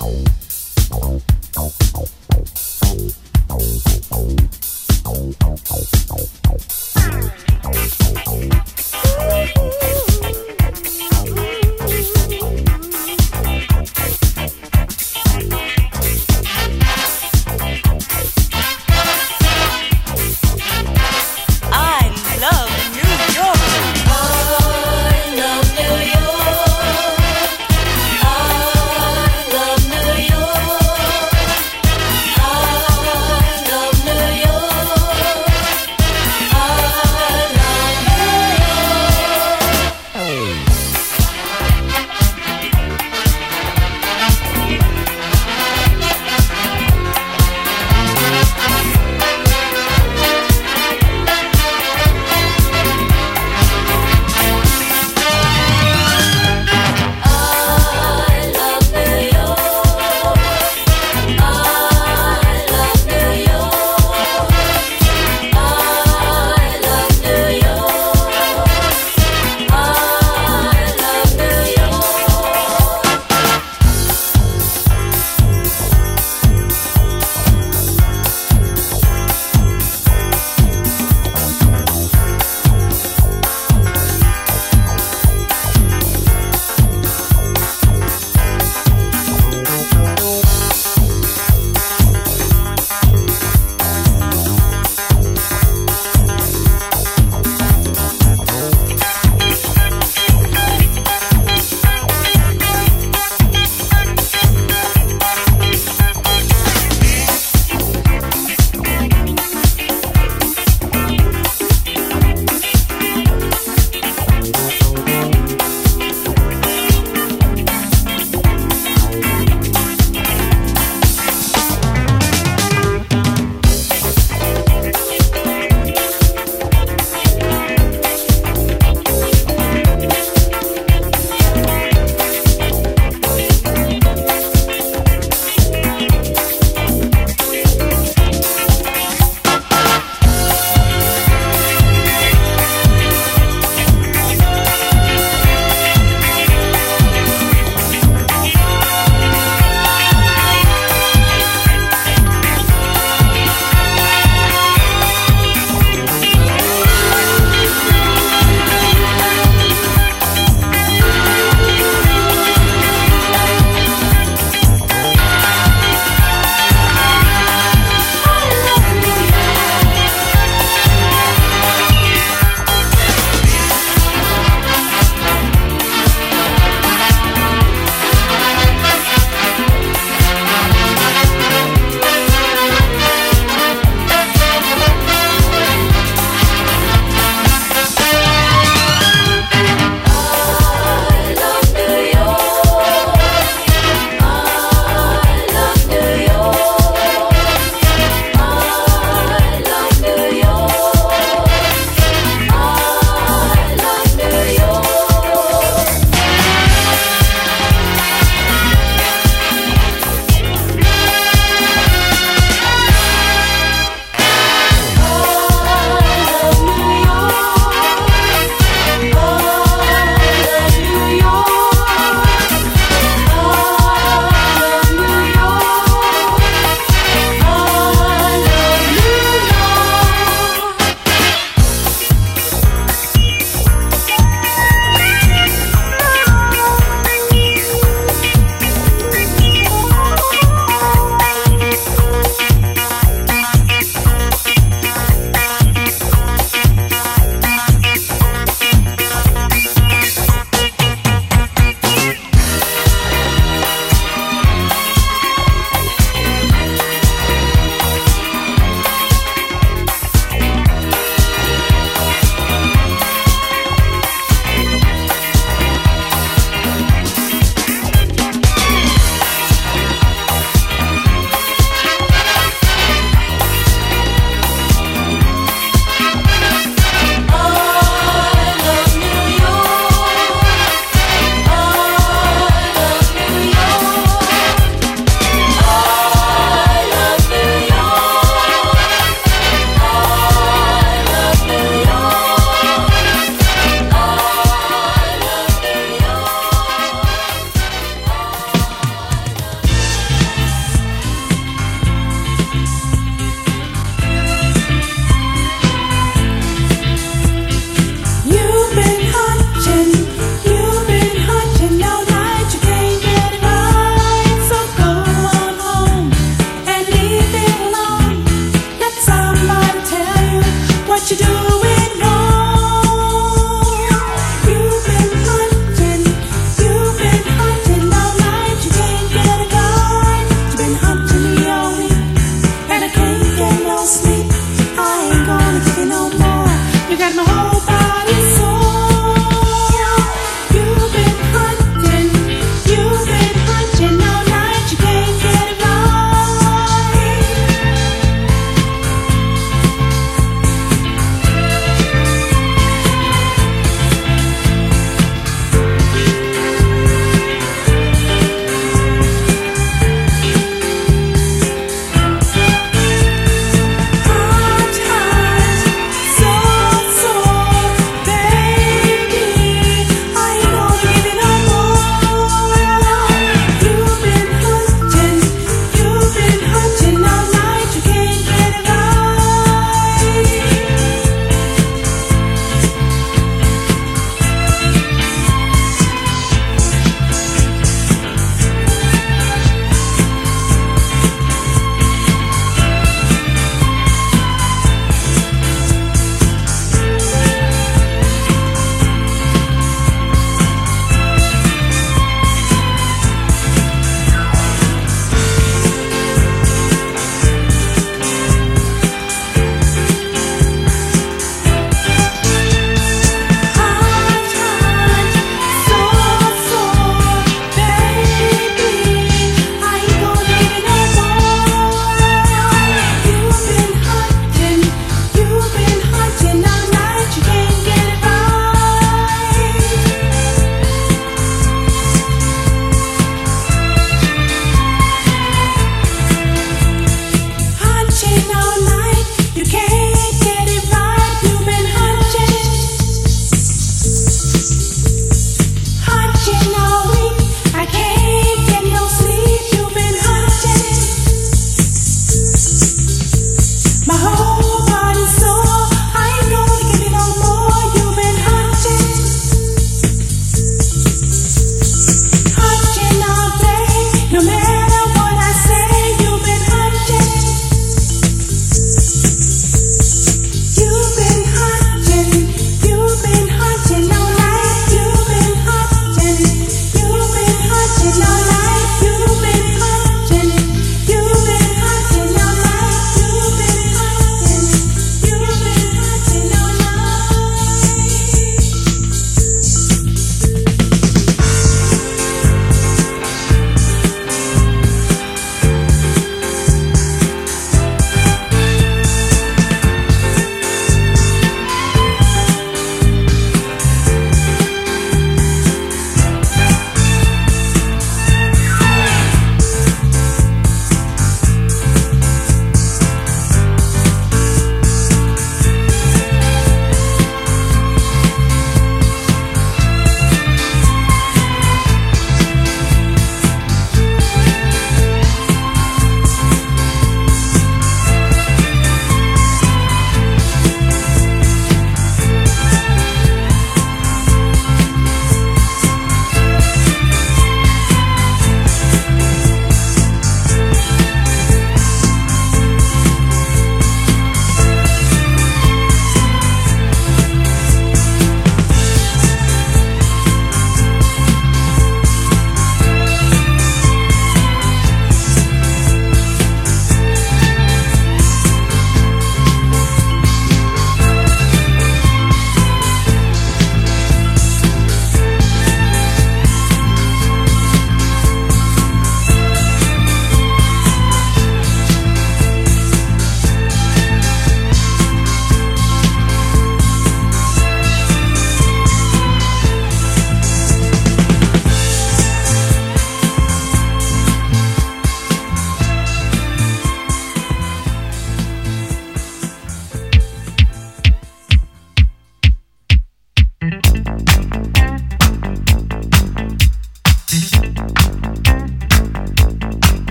I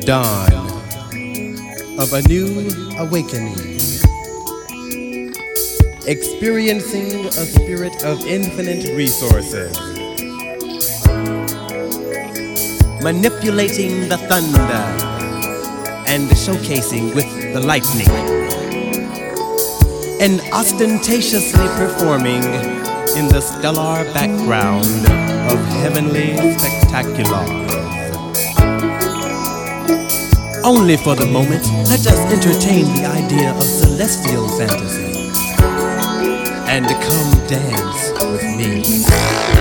dawn of a new awakening. Experiencing a spirit of infinite resources. Manipulating the thunder and showcasing with the lightning. And ostentatiously performing in the stellar background of heavenly spectaculars. Only for the moment, let us entertain the idea of celestial fantasy and come dance with me.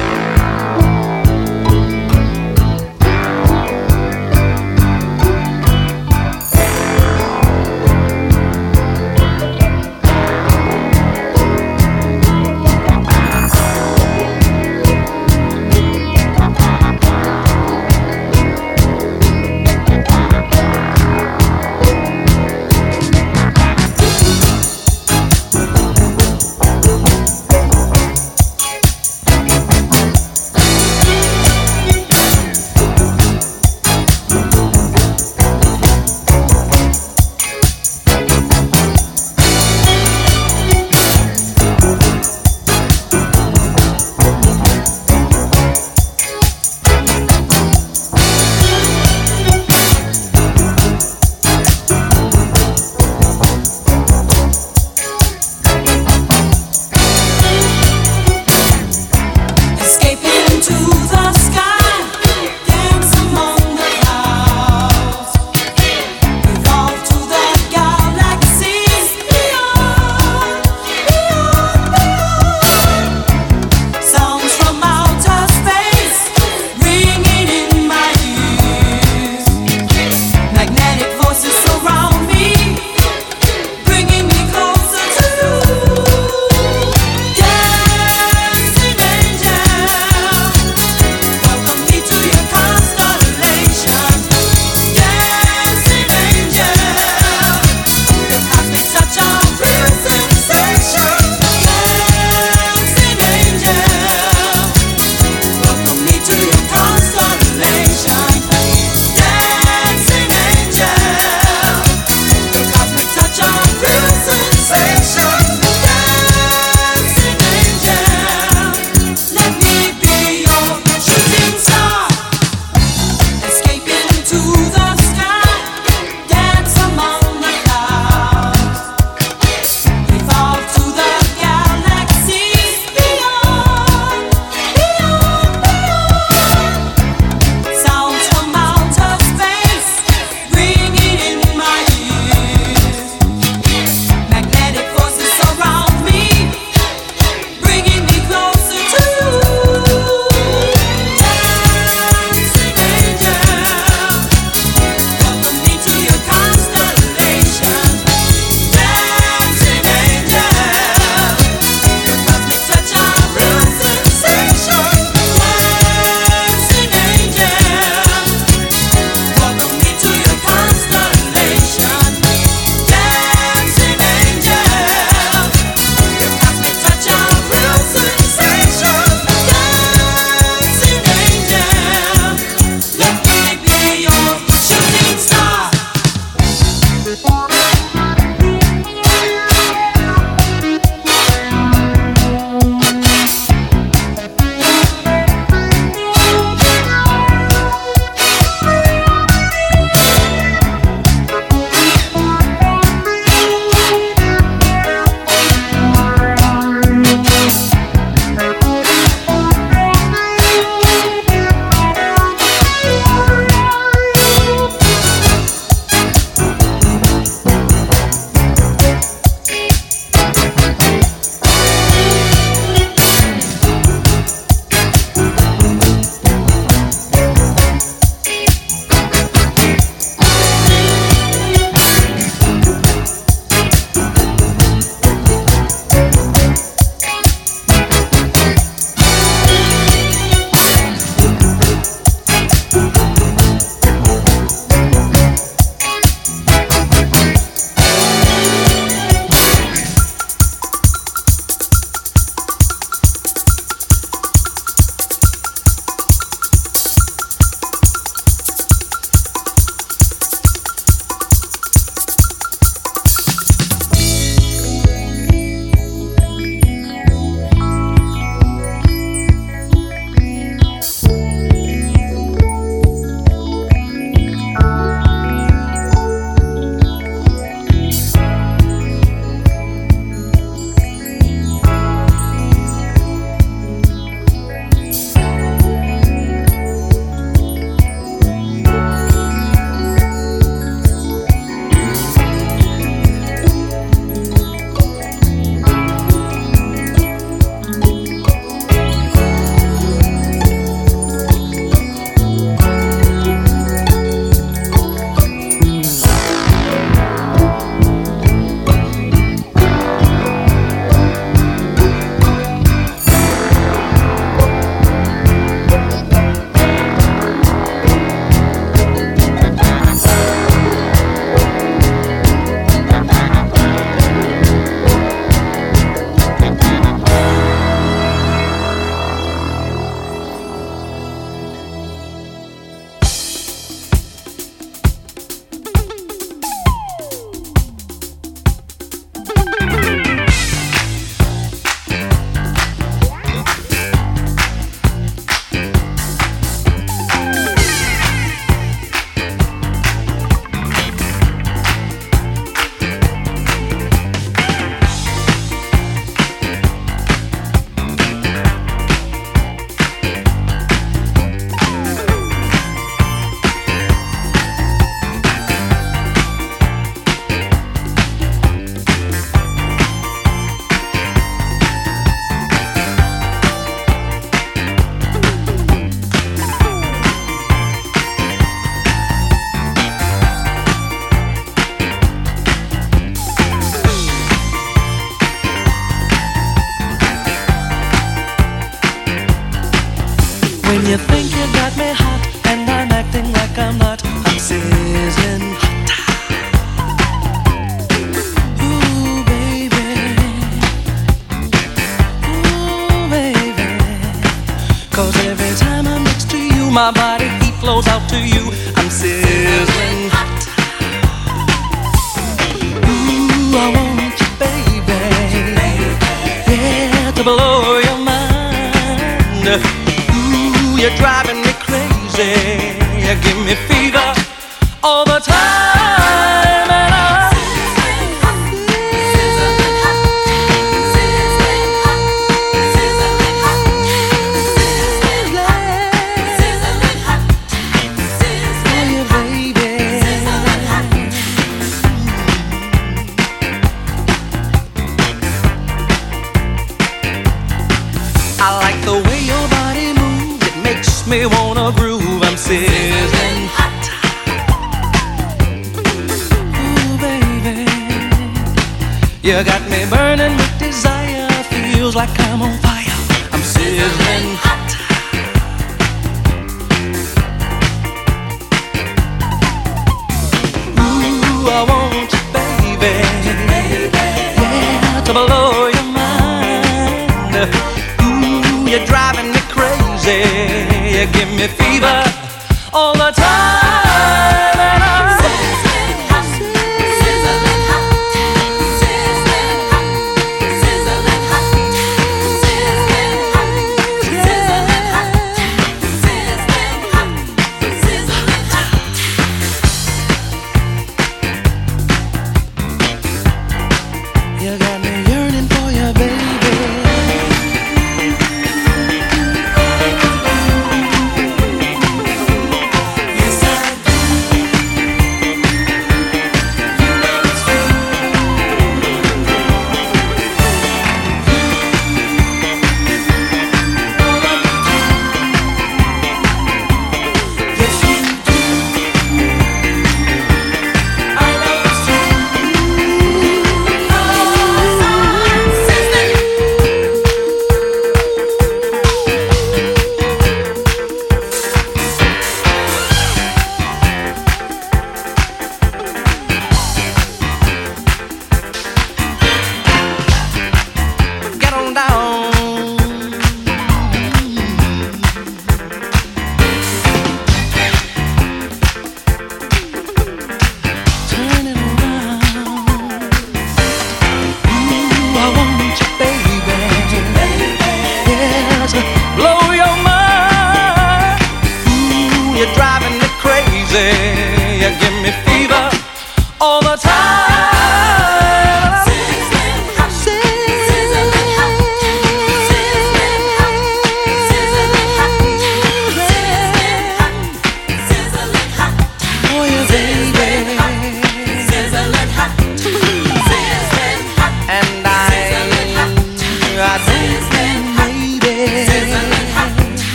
Like I'm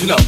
you know.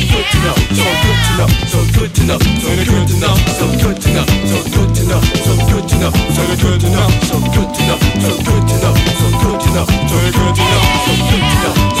good to know, so good to know, so good to know, so good to know, so good to know, so good to know, so good to know, so good to know, so good to know, so good to know, so good to know, so good to know, so good to know,